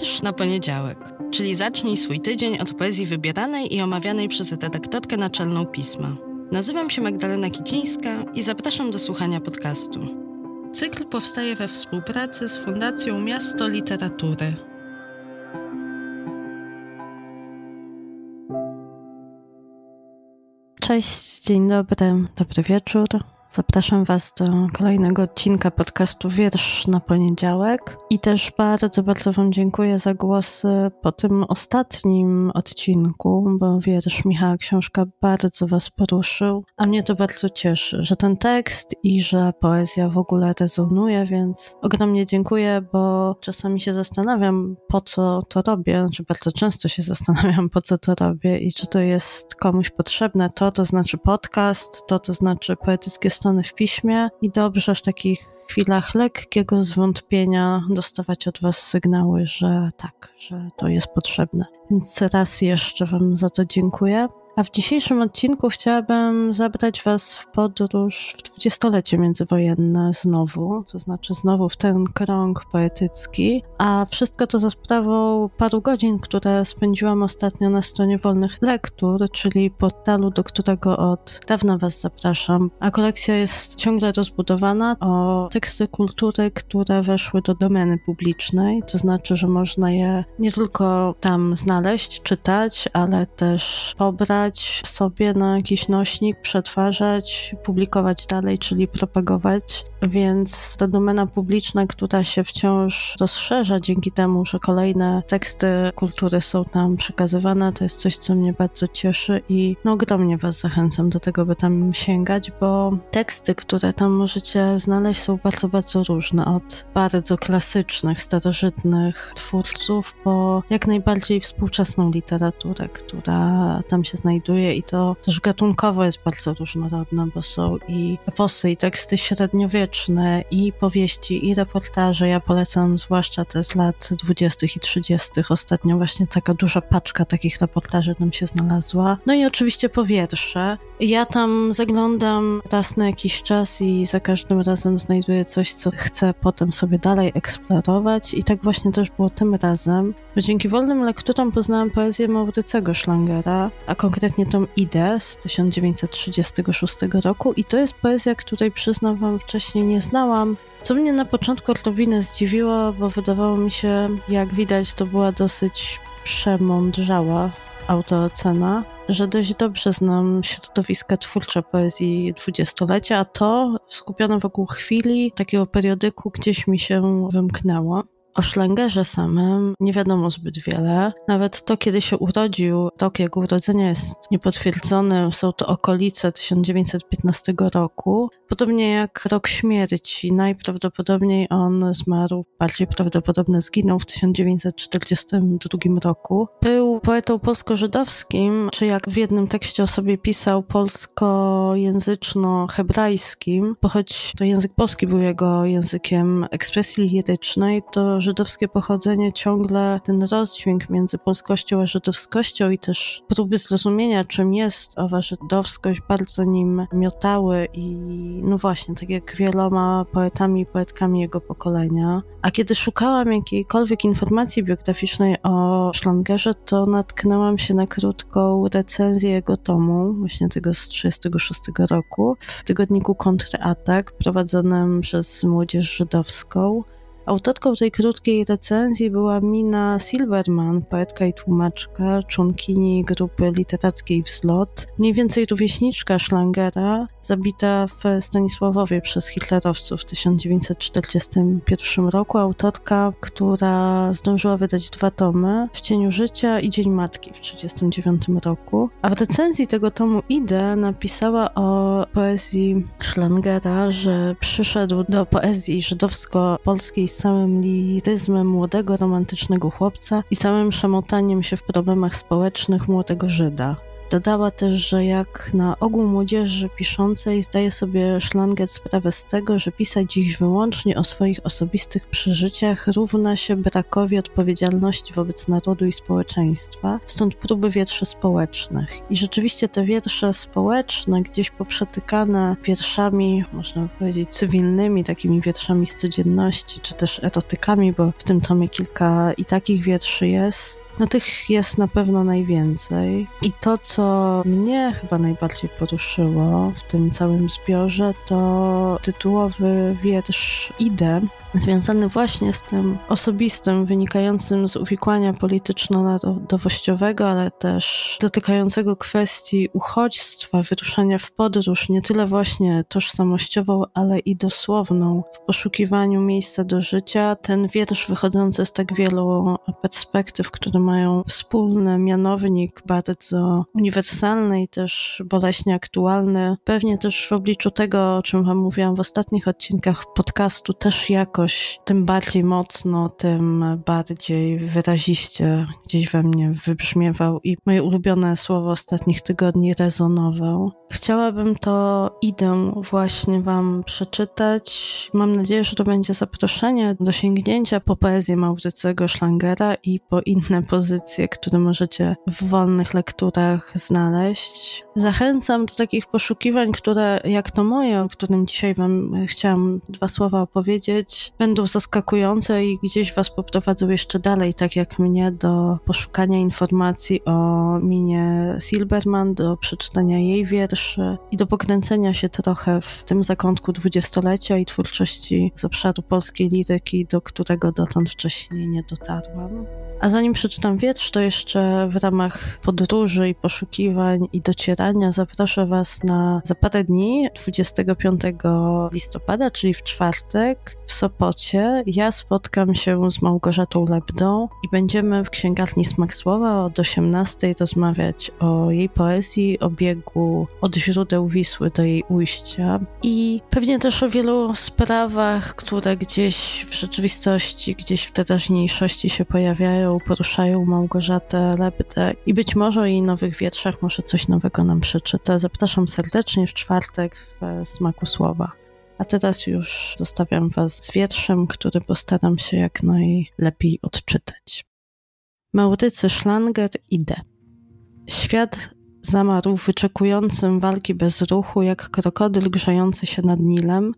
Wiersz na poniedziałek, czyli zacznij swój tydzień od poezji wybieranej i omawianej przez redaktorkę naczelną pisma. Nazywam się Magdalena Kicińska i zapraszam do słuchania podcastu. Cykl powstaje we współpracy z Fundacją Miasto Literatury. Cześć, dzień dobry, dobry wieczór. Zapraszam Was do kolejnego odcinka podcastu Wiersz na poniedziałek. I też bardzo, bardzo Wam dziękuję za głosy po tym ostatnim odcinku, bo wiersz Michała Książka bardzo Was poruszył. A mnie to bardzo cieszy, że ten tekst i że poezja w ogóle rezonuje, więc ogromnie dziękuję, bo czasami się zastanawiam, po co to robię. Znaczy, bardzo często się zastanawiam, po co to robię i czy to jest komuś potrzebne. To to znaczy podcast, to to znaczy poetyckie strony w piśmie i dobrze w takich chwilach lekkiego zwątpienia dostawać od Was sygnały, że tak, że to jest potrzebne. Więc raz jeszcze Wam za to dziękuję. A w dzisiejszym odcinku chciałabym zabrać Was w podróż w dwudziestolecie międzywojenne znowu, to znaczy znowu w ten krąg poetycki, a wszystko to za sprawą paru godzin, które spędziłam ostatnio na stronie Wolnych Lektur, czyli portalu, do którego od dawna Was zapraszam. A kolekcja jest ciągle rozbudowana o teksty kultury, które weszły do domeny publicznej, to znaczy, że można je nie tylko tam znaleźć, czytać, ale też pobrać sobie na jakiś nośnik, przetwarzać, publikować dalej, czyli propagować. Więc ta domena publiczna, która się wciąż rozszerza dzięki temu, że kolejne teksty kultury są tam przekazywane, to jest coś, co mnie bardzo cieszy i no, ogromnie Was zachęcam do tego, by tam sięgać, bo teksty, które tam możecie znaleźć, są bardzo, bardzo różne. Od bardzo klasycznych, starożytnych twórców, po jak najbardziej współczesną literaturę, która tam się znajduje i to też gatunkowo jest bardzo różnorodna, bo są i eposy, i teksty średniowieczne, i powieści, i reportaże. Ja polecam zwłaszcza te z lat 20. i 30. Ostatnio właśnie taka duża paczka takich reportaży nam się znalazła. No i oczywiście powietrze. Ja tam zaglądam raz na jakiś czas i za każdym razem znajduję coś, co chcę potem sobie dalej eksplorować. I tak właśnie też było tym razem, bo dzięki wolnym lekturom poznałam poezję Maurycego Schlangera, a konkretnie tą Idę z 1936 roku. I to jest poezja, której przyznam wam wcześniej nie znałam. Co mnie na początku odrobinę zdziwiło, bo wydawało mi się, jak widać, to była dosyć przemądrzała autoocena, że dość dobrze znam środowiska twórcze poezji dwudziestolecia, a to skupione wokół chwili takiego periodyku gdzieś mi się wymknęło. O Szlengerze samym nie wiadomo zbyt wiele. Nawet to, kiedy się urodził, rok jego urodzenia jest niepotwierdzony. Są to okolice 1915 roku. Podobnie jak rok śmierci. Najprawdopodobniej on zmarł, bardziej prawdopodobnie zginął w 1942 roku. Był poetą polsko-żydowskim, czy jak w jednym tekście o sobie pisał, polskojęzyczno-hebrajskim, bo choć to język polski był jego językiem ekspresji lirycznej, to żydowskie pochodzenie ciągle ten rozdźwięk między polskością a żydowskością i też próby zrozumienia, czym jest owa żydowskość, bardzo nim miotały i no właśnie, tak jak wieloma poetami i poetkami jego pokolenia. A kiedy szukałam jakiejkolwiek informacji biograficznej o Schlangerze, to natknęłam się na krótką recenzję jego tomu, właśnie tego z 36 roku, w tygodniku Kontratak, prowadzonym przez młodzież żydowską. Autorką tej krótkiej recenzji była Mina Silverman, poetka i tłumaczka, członkini grupy literackiej Wzlot, mniej więcej rówieśniczka Schlangera, zabita w Stanisławowie przez hitlerowców w 1941 roku. Autorka, która zdążyła wydać dwa tomy, W cieniu życia i Dzień Matki w 1939 roku. A w recenzji tego tomu Ide napisała o poezji Schlangera, że przyszedł do poezji żydowsko-polskiej z całym liryzmem młodego, romantycznego chłopca i całym szamotaniem się w problemach społecznych młodego Żyda. Dodała też, że jak na ogół młodzieży piszącej zdaje sobie Schlanget sprawę z tego, że pisać dziś wyłącznie o swoich osobistych przeżyciach równa się brakowi odpowiedzialności wobec narodu i społeczeństwa, stąd próby wierszy społecznych. I rzeczywiście te wiersze społeczne, gdzieś poprzetykane wierszami, można powiedzieć, cywilnymi, takimi wierszami z codzienności, czy też erotykami, bo w tym tomie kilka i takich wierszy jest, no tych jest na pewno najwięcej. I to, co mnie chyba najbardziej poruszyło w tym całym zbiorze, to tytułowy wiersz Idę, związany właśnie z tym osobistym, wynikającym z uwikłania polityczno-narodowościowego, ale też dotykającego kwestii uchodźstwa, wyruszania w podróż, nie tyle właśnie tożsamościową, ale i dosłowną, w poszukiwaniu miejsca do życia. Ten wiersz wychodzący z tak wielu perspektyw, które mają wspólny mianownik, bardzo uniwersalny i też boleśnie aktualny. Pewnie też w obliczu tego, o czym Wam mówiłam w ostatnich odcinkach podcastu, też jakoś tym bardziej mocno, tym bardziej wyraziście gdzieś we mnie wybrzmiewał i moje ulubione słowo ostatnich tygodni rezonował. Chciałabym to idę właśnie Wam przeczytać. Mam nadzieję, że to będzie zaproszenie do sięgnięcia po poezję Maurycego Schlangera i po inne pozycje, które możecie w wolnych lekturach znaleźć. Zachęcam do takich poszukiwań, które, jak to moje, o którym dzisiaj Wam chciałam dwa słowa opowiedzieć, będą zaskakujące i gdzieś Was poprowadzą jeszcze dalej, tak jak mnie, do poszukania informacji o Minie Silberman, do przeczytania jej wierszy i do pokręcenia się trochę w tym zakątku dwudziestolecia i twórczości z obszaru polskiej liryki, do którego dotąd wcześniej nie dotarłam. A zanim przeczytam wiersz, to jeszcze w ramach podróży i poszukiwań i docierania zaproszę Was na za parę dni, 25 listopada, czyli w czwartek, w Sopocie. Ja spotkam się z Małgorzatą Lebdą i będziemy w księgarni Smak Słowa od 18 rozmawiać o jej poezji, o biegu od źródeł Wisły do jej ujścia i pewnie też o wielu sprawach, które gdzieś w rzeczywistości, gdzieś w teraźniejszości się pojawiają, poruszają Małgorzatę Lebdę i być może o jej nowych wietrzach może coś nowego nam przeczyta. Zapraszam serdecznie w czwartek w Smaku Słowa. A teraz już zostawiam Was z wierszem, który postaram się jak najlepiej odczytać. Maurycy Schlanger idę. Świat zamarł wyczekującym walki bez ruchu, jak krokodyl grzający się nad Nilem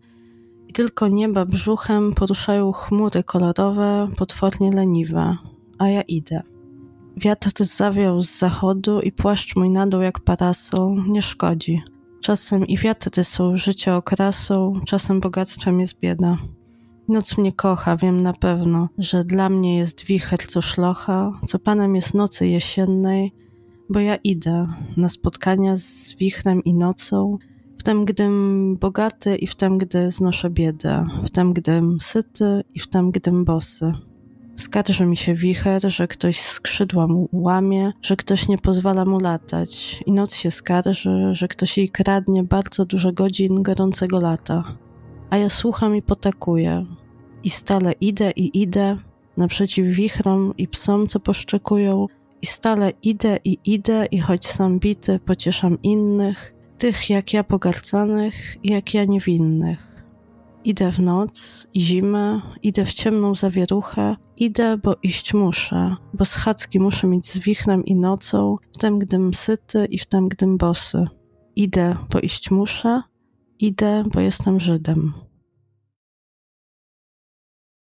i tylko nieba brzuchem poruszają chmury kolorowe, potwornie leniwe, a ja idę. Wiatr zawiał z zachodu i płaszcz mój nadał jak parasol, nie szkodzi. Czasem i wiatry są życia okrasą, czasem bogactwem jest bieda. Noc mnie kocha, wiem na pewno, że dla mnie jest wicher co szlocha, co panem jest nocy jesiennej, bo ja idę na spotkania z wichrem i nocą, wtem gdym bogaty i wtem gdy znoszę biedę, wtem gdym syty i wtem gdym bosy. Skarży mi się wicher, że ktoś skrzydła mu łamie, że ktoś nie pozwala mu latać. I noc się skarży, że ktoś jej kradnie bardzo dużo godzin gorącego lata. A ja słucham i potakuję. I stale idę i idę naprzeciw wichrom i psom, co poszczekują. I stale idę i idę i choć sam bity, pocieszam innych, tych jak ja pogarcanych i jak ja niewinnych. Idę w noc i zimę, idę w ciemną zawieruchę, idę, bo iść muszę, bo schadzki muszę mieć z wichrem i nocą, wtem gdym syty i wtem gdym bosy. Idę, bo iść muszę, idę, bo jestem Żydem.